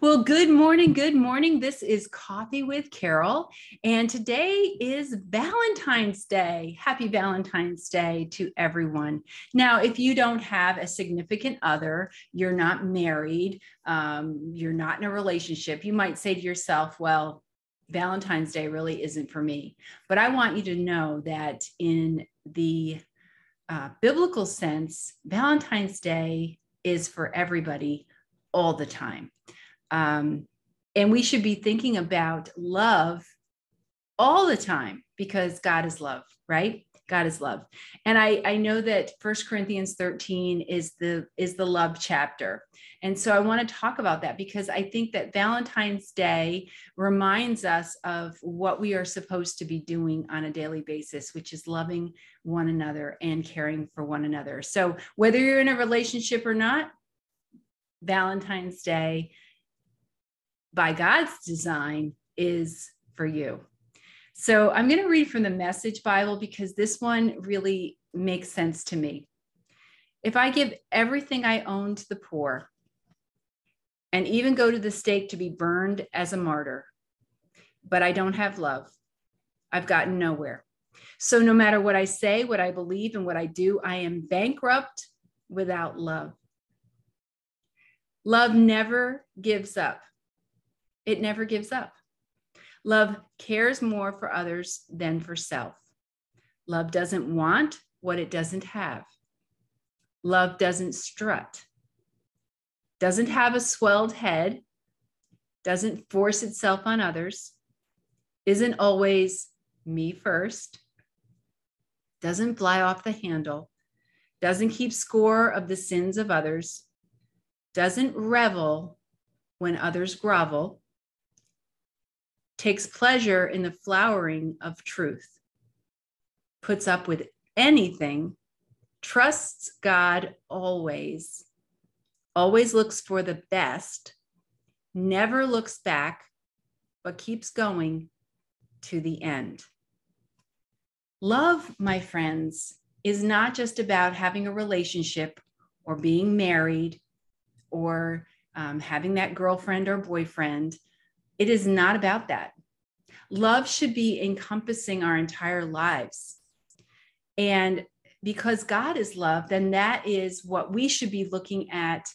Well, good morning. Good morning. This is Coffee with Carol. And today is Valentine's Day. Happy Valentine's Day to everyone. Now, if you don't have a significant other, you're not married, um, you're not in a relationship, you might say to yourself, well, Valentine's Day really isn't for me. But I want you to know that in the uh, biblical sense, Valentine's Day is for everybody all the time. Um, and we should be thinking about love all the time because God is love, right? God is love. And I, I know that First Corinthians 13 is the is the love chapter. And so I want to talk about that because I think that Valentine's Day reminds us of what we are supposed to be doing on a daily basis, which is loving one another and caring for one another. So whether you're in a relationship or not, Valentine's Day by God's design is for you. So I'm going to read from the Message Bible because this one really makes sense to me. If I give everything I own to the poor and even go to the stake to be burned as a martyr, but I don't have love, I've gotten nowhere. So no matter what I say, what I believe, and what I do, I am bankrupt without love. Love never gives up. It never gives up. Love cares more for others than for self. Love doesn't want what it doesn't have. Love doesn't strut, doesn't have a swelled head, doesn't force itself on others, isn't always me first, doesn't fly off the handle, doesn't keep score of the sins of others, doesn't revel when others grovel, takes pleasure in the flowering of truth, puts up with anything, trusts God always, always looks for the best, never looks back, but keeps going to the end. Love, my friends, is not just about having a relationship or being married or um, having that girlfriend or boyfriend. It is not about that. Love should be encompassing our entire lives. And because God is love, then that is what we should be looking at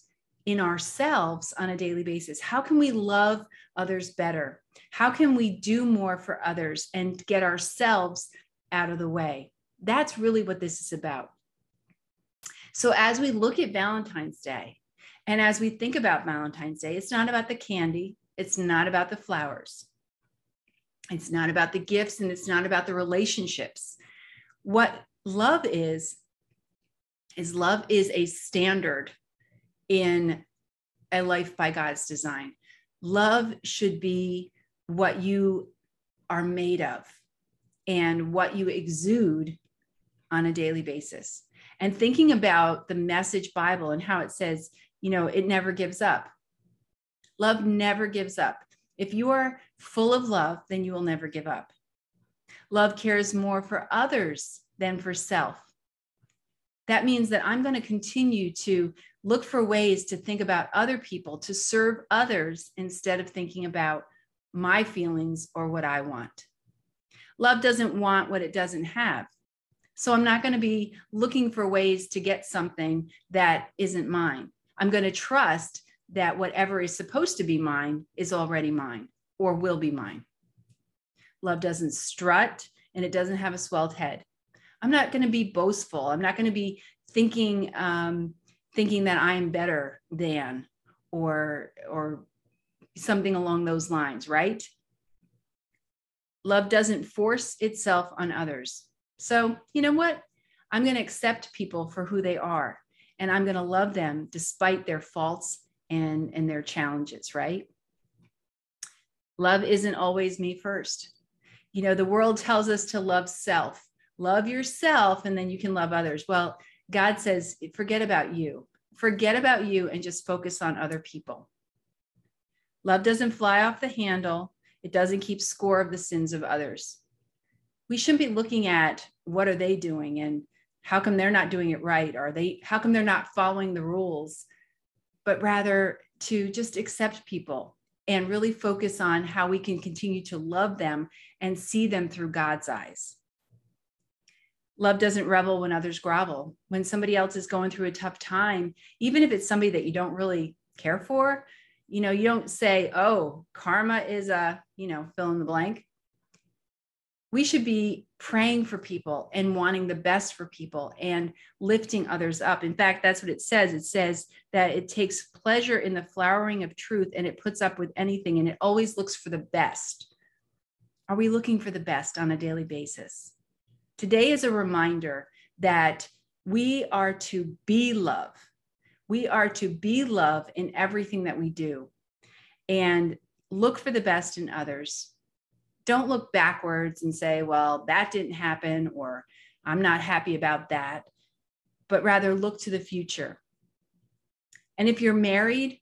in ourselves on a daily basis. How can we love others better? How can we do more for others and get ourselves out of the way? That's really what this is about. So, as we look at Valentine's Day, and as we think about Valentine's Day, it's not about the candy, it's not about the flowers. It's not about the gifts and it's not about the relationships. What love is, is love is a standard in a life by God's design. Love should be what you are made of and what you exude on a daily basis. And thinking about the message Bible and how it says, you know, it never gives up. Love never gives up. If you are full of love, then you will never give up. Love cares more for others than for self. That means that I'm going to continue to look for ways to think about other people, to serve others instead of thinking about my feelings or what I want. Love doesn't want what it doesn't have. So I'm not going to be looking for ways to get something that isn't mine. I'm going to trust that whatever is supposed to be mine is already mine or will be mine. Love doesn't strut and it doesn't have a swelled head. I'm not going to be boastful. I'm not going to be thinking um, thinking that I am better than or or something along those lines, right? Love doesn't force itself on others. So, you know what? I'm going to accept people for who they are and I'm going to love them despite their faults and, and their challenges, right? Love isn't always me first. You know, the world tells us to love self, love yourself, and then you can love others. Well, God says, forget about you, forget about you, and just focus on other people. Love doesn't fly off the handle, it doesn't keep score of the sins of others. We shouldn't be looking at what are they doing and how come they're not doing it right? Are they, how come they're not following the rules? But rather, to just accept people and really focus on how we can continue to love them and see them through God's eyes. Love doesn't revel when others grovel. When somebody else is going through a tough time, even if it's somebody that you don't really care for, you know, you don't say, oh, karma is a, you know, fill in the blank. We should be praying for people and wanting the best for people and lifting others up. In fact, that's what it says. It says that it takes pleasure in the flowering of truth and it puts up with anything and it always looks for the best. Are we looking for the best on a daily basis? Today is a reminder that we are to be love. We are to be love in everything that we do and look for the best in others. Don't look backwards and say, well, that didn't happen, or I'm not happy about that, but rather look to the future. And if you're married,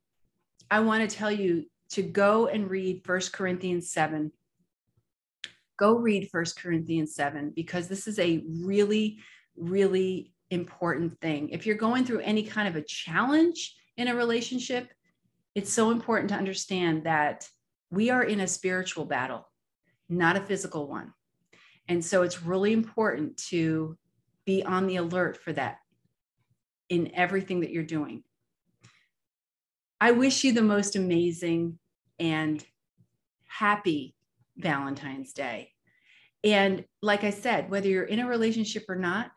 I want to tell you to go and read First Corinthians 7 go read First Corinthians 7 because this is a really, really important thing. If you're going through any kind of a challenge in a relationship, it's so important to understand that we are in a spiritual battle, not a physical one. And so it's really important to be on the alert for that in everything that you're doing. I wish you the most amazing and happy Valentine's Day. And like I said, whether you're in a relationship or not,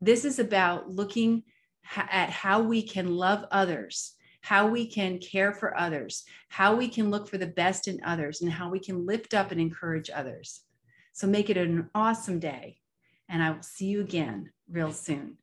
this is about looking at how we can love others, how we can care for others, how we can look for the best in others, and how we can lift up and encourage others. So make it an awesome day. And I will see you again real soon.